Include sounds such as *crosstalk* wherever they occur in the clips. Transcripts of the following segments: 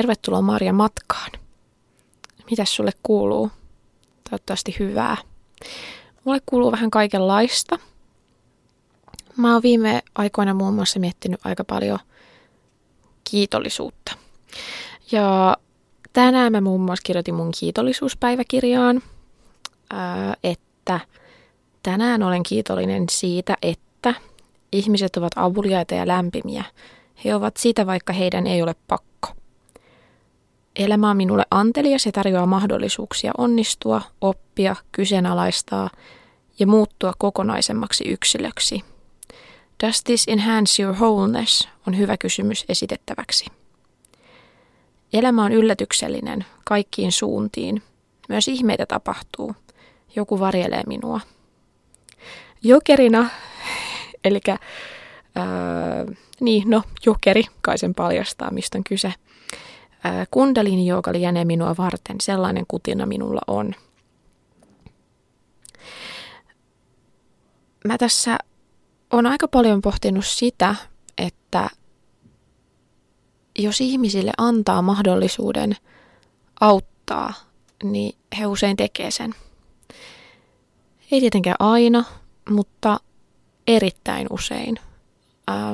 Tervetuloa Marja matkaan. Mitäs sulle kuuluu? Toivottavasti hyvää. Mulle kuuluu vähän kaikenlaista. Mä oon viime aikoina muun muassa miettinyt aika paljon kiitollisuutta. Ja tänään mä muun muassa kirjoitin mun kiitollisuuspäiväkirjaan, että tänään olen kiitollinen siitä, että ihmiset ovat avuliaita ja lämpimiä. He ovat sitä, vaikka heidän ei ole pakko. Elämä on minulle antelias ja tarjoaa mahdollisuuksia onnistua, oppia, kyseenalaistaa ja muuttua kokonaisemmaksi yksilöksi. Does this enhance your wholeness on hyvä kysymys esitettäväksi. Elämä on yllätyksellinen kaikkiin suuntiin. Myös ihmeitä tapahtuu. Joku varjelee minua. Jokerina, *laughs* eli niin, no, jokeri, kai sen paljastaa, mistä on kyse. Kundalini joka lienee minua varten, sellainen kutina minulla on. Mä tässä on aika paljon pohtinut sitä, että jos ihmisille antaa mahdollisuuden auttaa, niin he usein tekee sen. Ei tietenkään aina, mutta erittäin usein.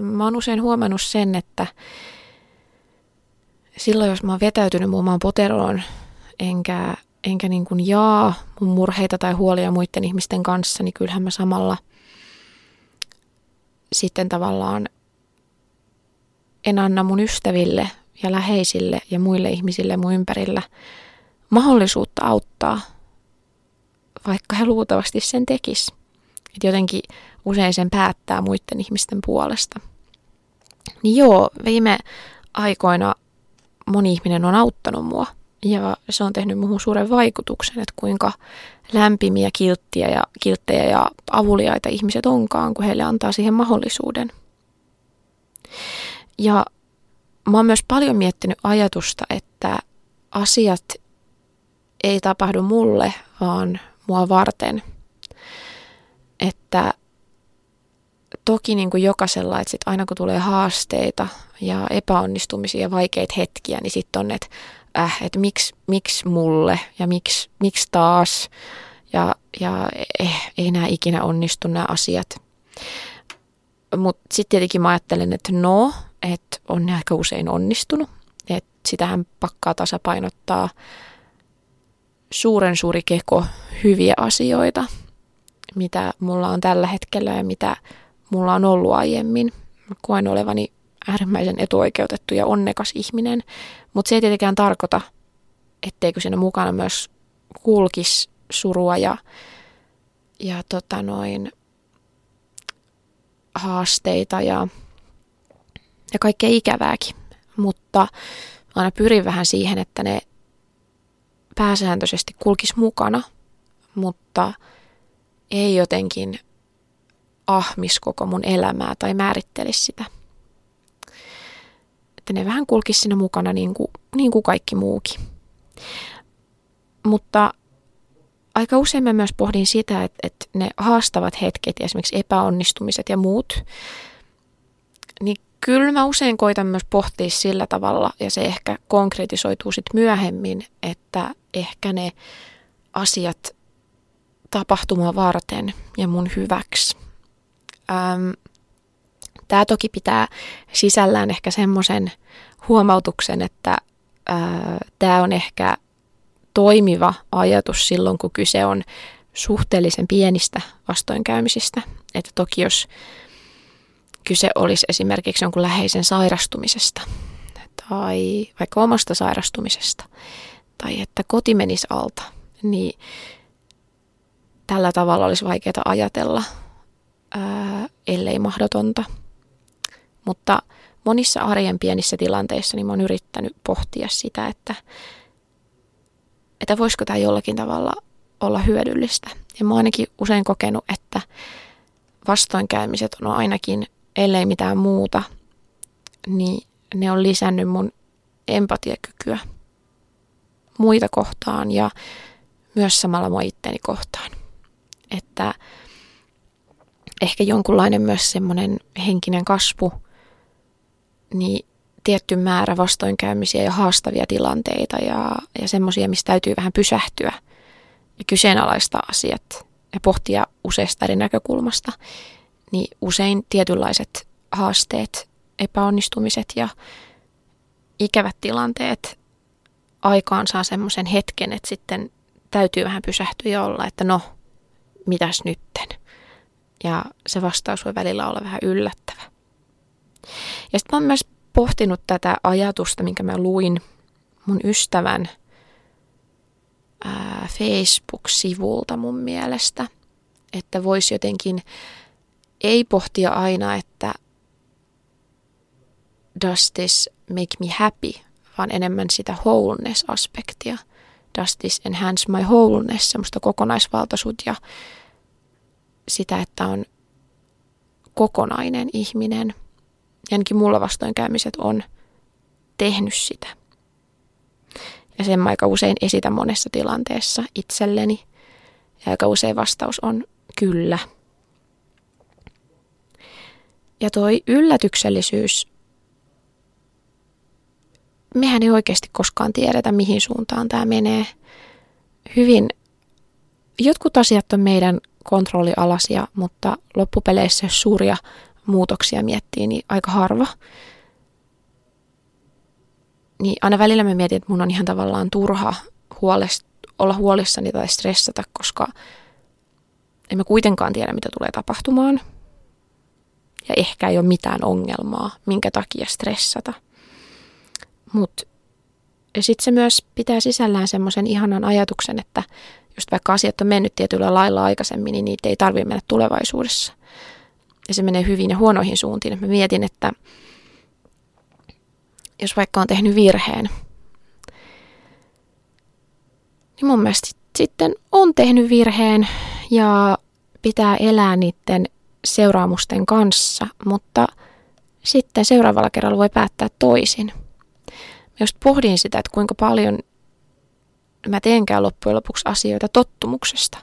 Mä oon usein huomannut sen, että silloin jos mä oon vetäytynyt muun maan poteroon, enkä, enkä niin kuin jaa mun murheita tai huolia muiden ihmisten kanssa, niin kyllähän mä samalla sitten tavallaan en anna mun ystäville ja läheisille ja muille ihmisille mun ympärillä mahdollisuutta auttaa, vaikka he luultavasti sen tekis. Et jotenkin usein sen päättää muiden ihmisten puolesta. Niin joo, viime aikoina moni ihminen on auttanut mua ja se on tehnyt muuhun suuren vaikutuksen, että kuinka lämpimiä kilttiä ja, kilttejä ja avuliaita ihmiset onkaan, kun heille antaa siihen mahdollisuuden. Ja mä oon myös paljon miettinyt ajatusta, että asiat ei tapahdu mulle, vaan mua varten. Että toki niin kuin jokaisella, että sit aina kun tulee haasteita ja epäonnistumisia ja vaikeita hetkiä, niin sitten on, että äh, että miksi, miksi mulle ja miksi, miksi taas ja, ja eh, ei nämä ikinä onnistu nämä asiat. Mutta sitten tietenkin mä ajattelen, että no, että on ne aika usein onnistunut. Että sitähän pakkaa tasapainottaa suuren suuri keko hyviä asioita, mitä mulla on tällä hetkellä ja mitä mulla on ollut aiemmin. Mä koen olevani äärimmäisen etuoikeutettu ja onnekas ihminen, mutta se ei tietenkään tarkoita, etteikö siinä mukana myös kulkisi surua ja, ja tota noin, haasteita ja, ja kaikkea ikävääkin. Mutta aina pyrin vähän siihen, että ne pääsääntöisesti kulkis mukana, mutta ei jotenkin ahmis koko mun elämää tai määrittelisi sitä. Että ne vähän kulkisi siinä mukana niin kuin, niin kuin kaikki muukin. Mutta aika usein mä myös pohdin sitä, että, että ne haastavat hetket, esimerkiksi epäonnistumiset ja muut, niin kyllä mä usein koitan myös pohtia sillä tavalla, ja se ehkä konkretisoituu sitten myöhemmin, että ehkä ne asiat tapahtumaa varten ja mun hyväksi. Ähm, Tämä toki pitää sisällään ehkä semmoisen huomautuksen, että tämä on ehkä toimiva ajatus silloin, kun kyse on suhteellisen pienistä vastoinkäymisistä. Että toki jos kyse olisi esimerkiksi jonkun läheisen sairastumisesta tai vaikka omasta sairastumisesta tai että koti menisi alta, niin tällä tavalla olisi vaikeaa ajatella, ellei mahdotonta. Mutta monissa arjen pienissä tilanteissa niin mä oon yrittänyt pohtia sitä, että, että voisiko tämä jollakin tavalla olla hyödyllistä. Ja mä oon ainakin usein kokenut, että vastoinkäymiset on ainakin, ellei mitään muuta, niin ne on lisännyt mun empatiakykyä muita kohtaan ja myös samalla mua itteni kohtaan. Että ehkä jonkunlainen myös semmoinen henkinen kasvu, niin tietty määrä vastoinkäymisiä ja haastavia tilanteita ja, ja semmoisia, mistä täytyy vähän pysähtyä ja kyseenalaistaa asiat ja pohtia useasta eri näkökulmasta, niin usein tietynlaiset haasteet, epäonnistumiset ja ikävät tilanteet aikaan saa semmoisen hetken, että sitten täytyy vähän pysähtyä ja olla, että no, mitäs nytten? Ja se vastaus voi välillä olla vähän yllättävä. Ja sitten mä oon myös pohtinut tätä ajatusta, minkä mä luin mun ystävän ää, Facebook-sivulta mun mielestä, että voisi jotenkin ei pohtia aina, että does this make me happy, vaan enemmän sitä wholeness-aspektia. Does this enhance my wholeness, semmoista kokonaisvaltaisuutta ja sitä, että on kokonainen ihminen. Ja ainakin mulla vastoinkäymiset on tehnyt sitä. Ja sen mä aika usein esitän monessa tilanteessa itselleni. Ja aika usein vastaus on kyllä. Ja toi yllätyksellisyys, mehän ei oikeasti koskaan tiedetä, mihin suuntaan tämä menee. Hyvin, jotkut asiat on meidän kontrollialasia, mutta loppupeleissä jos suuria muutoksia miettii, niin aika harva. Niin aina välillä mä mietin, että mun on ihan tavallaan turha huolest, olla huolissani tai stressata, koska en mä kuitenkaan tiedä, mitä tulee tapahtumaan. Ja ehkä ei ole mitään ongelmaa, minkä takia stressata. Mutta sitten se myös pitää sisällään semmoisen ihanan ajatuksen, että just vaikka asiat on mennyt tietyllä lailla aikaisemmin, niin niitä ei tarvitse mennä tulevaisuudessa. Ja se menee hyvin ja huonoihin suuntiin. Mä mietin, että jos vaikka on tehnyt virheen, niin mun mielestä sitten on tehnyt virheen ja pitää elää niiden seuraamusten kanssa, mutta sitten seuraavalla kerralla voi päättää toisin. Mä just pohdin sitä, että kuinka paljon mä teenkään loppujen lopuksi asioita tottumuksesta.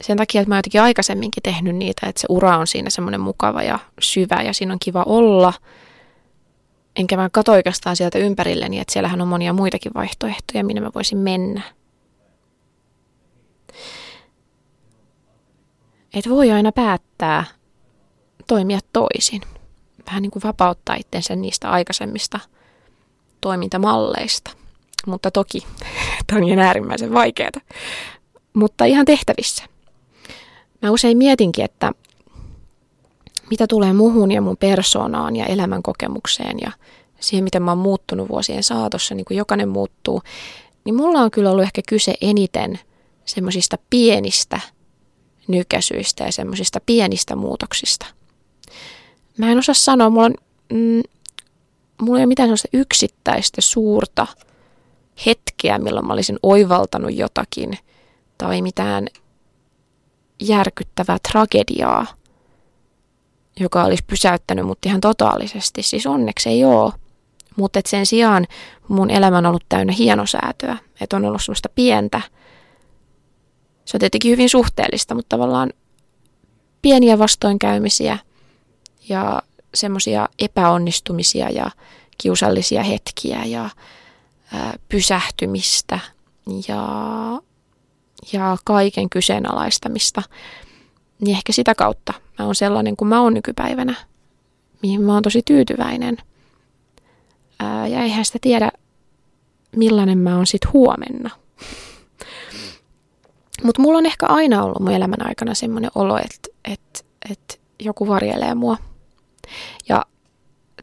Sen takia, että mä oon jotenkin aikaisemminkin tehnyt niitä, että se ura on siinä semmoinen mukava ja syvä ja siinä on kiva olla. Enkä mä katso oikeastaan sieltä ympärilleni, että siellähän on monia muitakin vaihtoehtoja, minne mä voisin mennä. Että voi aina päättää toimia toisin. Vähän niin kuin vapauttaa itsensä niistä aikaisemmista toimintamalleista. Mutta toki *laughs* tämä on ihan äärimmäisen vaikeaa. Mutta ihan tehtävissä. Mä usein mietinkin, että mitä tulee muhun ja mun persoonaan ja elämän kokemukseen ja siihen, miten mä oon muuttunut vuosien saatossa, niin kuin jokainen muuttuu, niin mulla on kyllä ollut ehkä kyse eniten semmoisista pienistä nykäsyistä ja semmoisista pienistä muutoksista. Mä en osaa sanoa, mulla, on, mm, mulla ei ole mitään sellaista yksittäistä suurta hetkeä, milloin mä olisin oivaltanut jotakin tai mitään järkyttävää tragediaa, joka olisi pysäyttänyt mut ihan totaalisesti. Siis onneksi ei ole. Mutta sen sijaan mun elämä on ollut täynnä hienosäätöä. Että on ollut semmoista pientä, se on tietenkin hyvin suhteellista, mutta tavallaan pieniä vastoinkäymisiä ja semmoisia epäonnistumisia ja kiusallisia hetkiä ja pysähtymistä ja, ja kaiken kyseenalaistamista. Niin ehkä sitä kautta mä oon sellainen kuin mä oon nykypäivänä, mihin mä oon tosi tyytyväinen. Ja eihän sitä tiedä, millainen mä oon sit huomenna. Mutta mulla on ehkä aina ollut mun elämän aikana semmoinen olo, että, että, että joku varjelee mua. Ja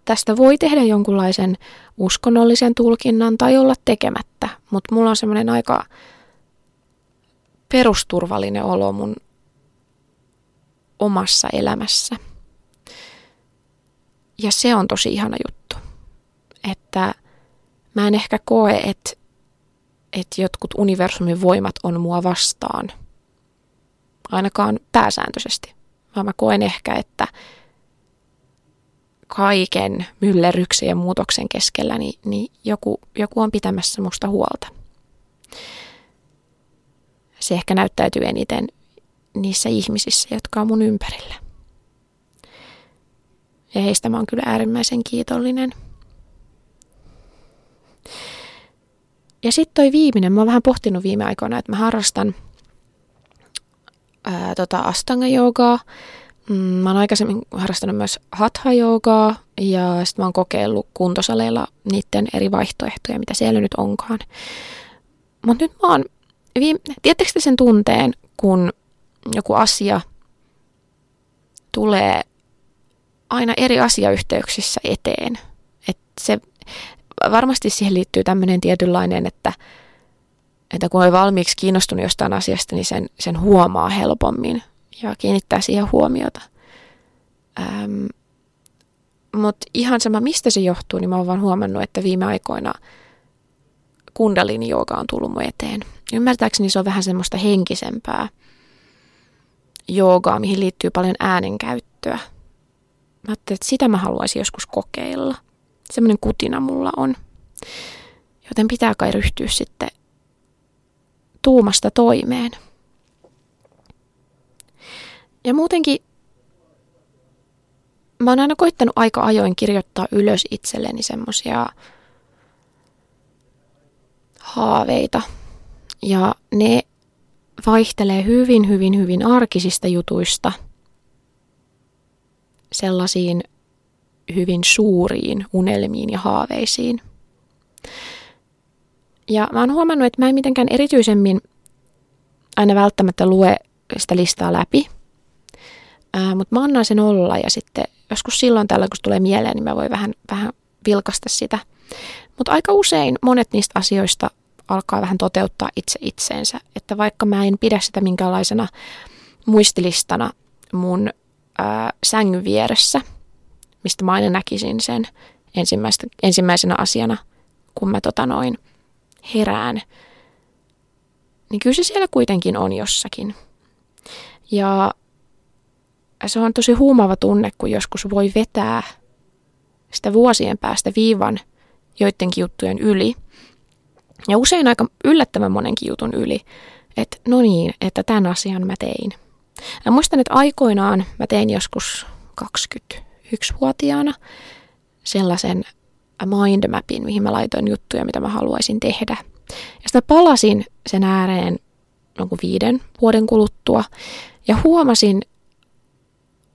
tästä voi tehdä jonkunlaisen uskonnollisen tulkinnan tai olla tekemättä, mutta mulla on semmoinen aika perusturvallinen olo mun omassa elämässä. Ja se on tosi ihana juttu, että mä en ehkä koe, että että jotkut universumin voimat on mua vastaan. Ainakaan pääsääntöisesti. Vaan mä koen ehkä, että kaiken myllerryksen ja muutoksen keskellä, niin, niin joku, joku on pitämässä musta huolta. Se ehkä näyttäytyy eniten niissä ihmisissä, jotka on mun ympärillä. Ja heistä mä oon kyllä äärimmäisen kiitollinen. Ja sitten toi viimeinen, mä oon vähän pohtinut viime aikoina, että mä harrastan ää, tota astanga-joogaa – Mm, mä oon aikaisemmin harrastanut myös hatha-joogaa ja sitten mä oon kokeillut kuntosaleilla niiden eri vaihtoehtoja, mitä siellä nyt onkaan. Mutta nyt mä oon, viime, tiedättekö te sen tunteen, kun joku asia tulee aina eri asiayhteyksissä eteen. että se, varmasti siihen liittyy tämmöinen tietynlainen, että, että kun on valmiiksi kiinnostunut jostain asiasta, niin sen, sen huomaa helpommin ja kiinnittää siihen huomiota. Ähm, Mutta ihan sama, mistä se johtuu, niin mä oon vaan huomannut, että viime aikoina kundalini jooga on tullut mun eteen. Ymmärtääkseni se on vähän semmoista henkisempää joogaa, mihin liittyy paljon äänenkäyttöä. Mä ajattelin, että sitä mä haluaisin joskus kokeilla. Semmoinen kutina mulla on. Joten pitää kai ryhtyä sitten tuumasta toimeen. Ja muutenkin mä oon aina koittanut aika ajoin kirjoittaa ylös itselleni semmosia haaveita. Ja ne vaihtelee hyvin, hyvin, hyvin arkisista jutuista sellaisiin hyvin suuriin unelmiin ja haaveisiin. Ja mä oon huomannut, että mä en mitenkään erityisemmin aina välttämättä lue sitä listaa läpi, ää, mutta mä annan sen olla ja sitten joskus silloin tällä, kun tulee mieleen, niin mä voin vähän, vähän vilkasta sitä. Mutta aika usein monet niistä asioista alkaa vähän toteuttaa itse itseensä. Että vaikka mä en pidä sitä minkäänlaisena muistilistana mun ää, sängyn vieressä, mistä mä aina näkisin sen ensimmäisenä asiana, kun mä tota noin herään, niin kyllä se siellä kuitenkin on jossakin. Ja se on tosi huumaava tunne, kun joskus voi vetää sitä vuosien päästä viivan joidenkin juttujen yli – ja usein aika yllättävän monenkin jutun yli, että no niin, että tämän asian mä tein. Ja muistan, että aikoinaan mä tein joskus 21-vuotiaana sellaisen mindmapin, mihin mä laitoin juttuja, mitä mä haluaisin tehdä. Ja sitten palasin sen ääreen jonkun viiden vuoden kuluttua ja huomasin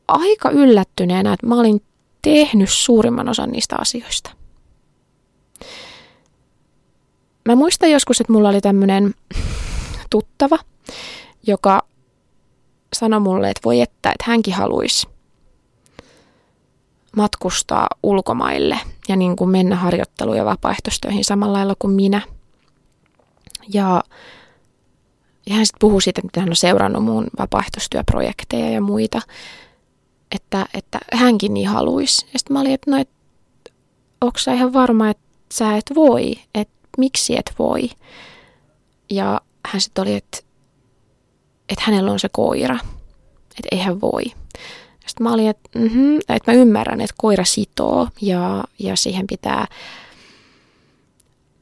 aika yllättyneenä, että mä olin tehnyt suurimman osan niistä asioista – Mä muistan joskus, että mulla oli tämmöinen tuttava, joka sanoi mulle, että voi että, että hänkin haluaisi matkustaa ulkomaille ja niin kuin mennä harjoitteluun ja vapaaehtoistöihin samalla lailla kuin minä. Ja, ja hän sitten puhui siitä, että hän on seurannut mun vapaaehtoistyöprojekteja ja muita, että, että hänkin niin haluaisi. Ja sitten mä olin, että no, et, onko sä ihan varma, että sä et voi, että miksi et voi. Ja hän sitten oli, että, että hänellä on se koira, että ei hän voi. Sitten mä olin, että, mm-hmm, että mä ymmärrän, että koira sitoo ja, ja siihen pitää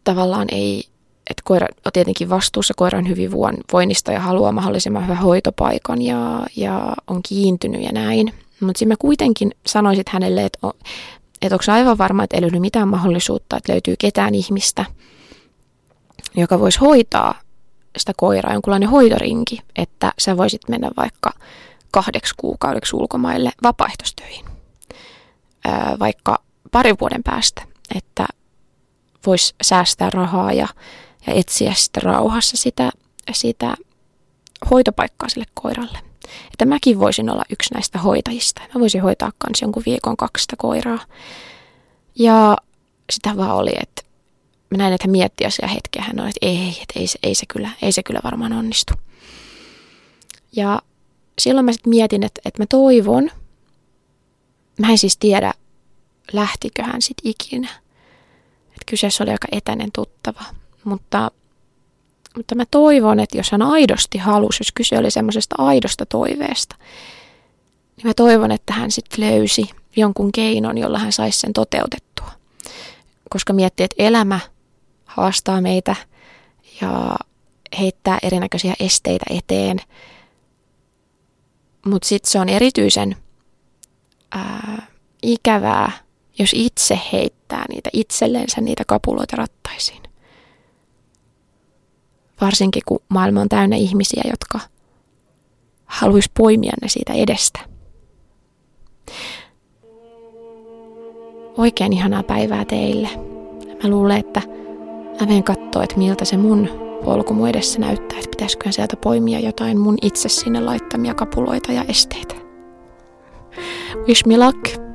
tavallaan ei, että koira on tietenkin vastuussa koiran hyvinvoinnista ja haluaa mahdollisimman hyvän hoitopaikan ja, ja on kiintynyt ja näin. Mutta sitten mä kuitenkin sanoisin hänelle, että, että onko aivan varma, että ei löydy mitään mahdollisuutta, että löytyy ketään ihmistä – joka voisi hoitaa sitä koiraa, jonkunlainen hoitorinki, että sä voisit mennä vaikka kahdeksi kuukaudeksi ulkomaille vapaaehtoistöihin, ää, vaikka parin vuoden päästä, että voisi säästää rahaa ja, ja etsiä sitten rauhassa sitä, sitä hoitopaikkaa sille koiralle. Että mäkin voisin olla yksi näistä hoitajista. Mä voisin hoitaa kans jonkun viikon kaksi sitä koiraa. Ja sitä vaan oli, että mä näin, että hän mietti asiaa hetkeä. Hän oli, että ei, että ei, ei, se kyllä, ei se kyllä varmaan onnistu. Ja silloin mä sitten mietin, että, että mä toivon, mä en siis tiedä, lähtikö hän sitten ikinä. Että kyseessä oli aika etäinen tuttava. Mutta, mutta mä toivon, että jos hän aidosti halusi, jos kyse oli semmoisesta aidosta toiveesta, niin mä toivon, että hän sitten löysi jonkun keinon, jolla hän saisi sen toteutettua. Koska miettii, että elämä haastaa meitä ja heittää erinäköisiä esteitä eteen. Mutta sitten se on erityisen ää, ikävää, jos itse heittää niitä itsellensä niitä kapuloita rattaisiin. Varsinkin kun maailma on täynnä ihmisiä, jotka haluaisi poimia ne siitä edestä. Oikein ihanaa päivää teille. Mä luulen, että mä menen katsoa, että miltä se mun polku mun edessä näyttää, että pitäisikö sieltä poimia jotain mun itse sinne laittamia kapuloita ja esteitä. Wish me luck!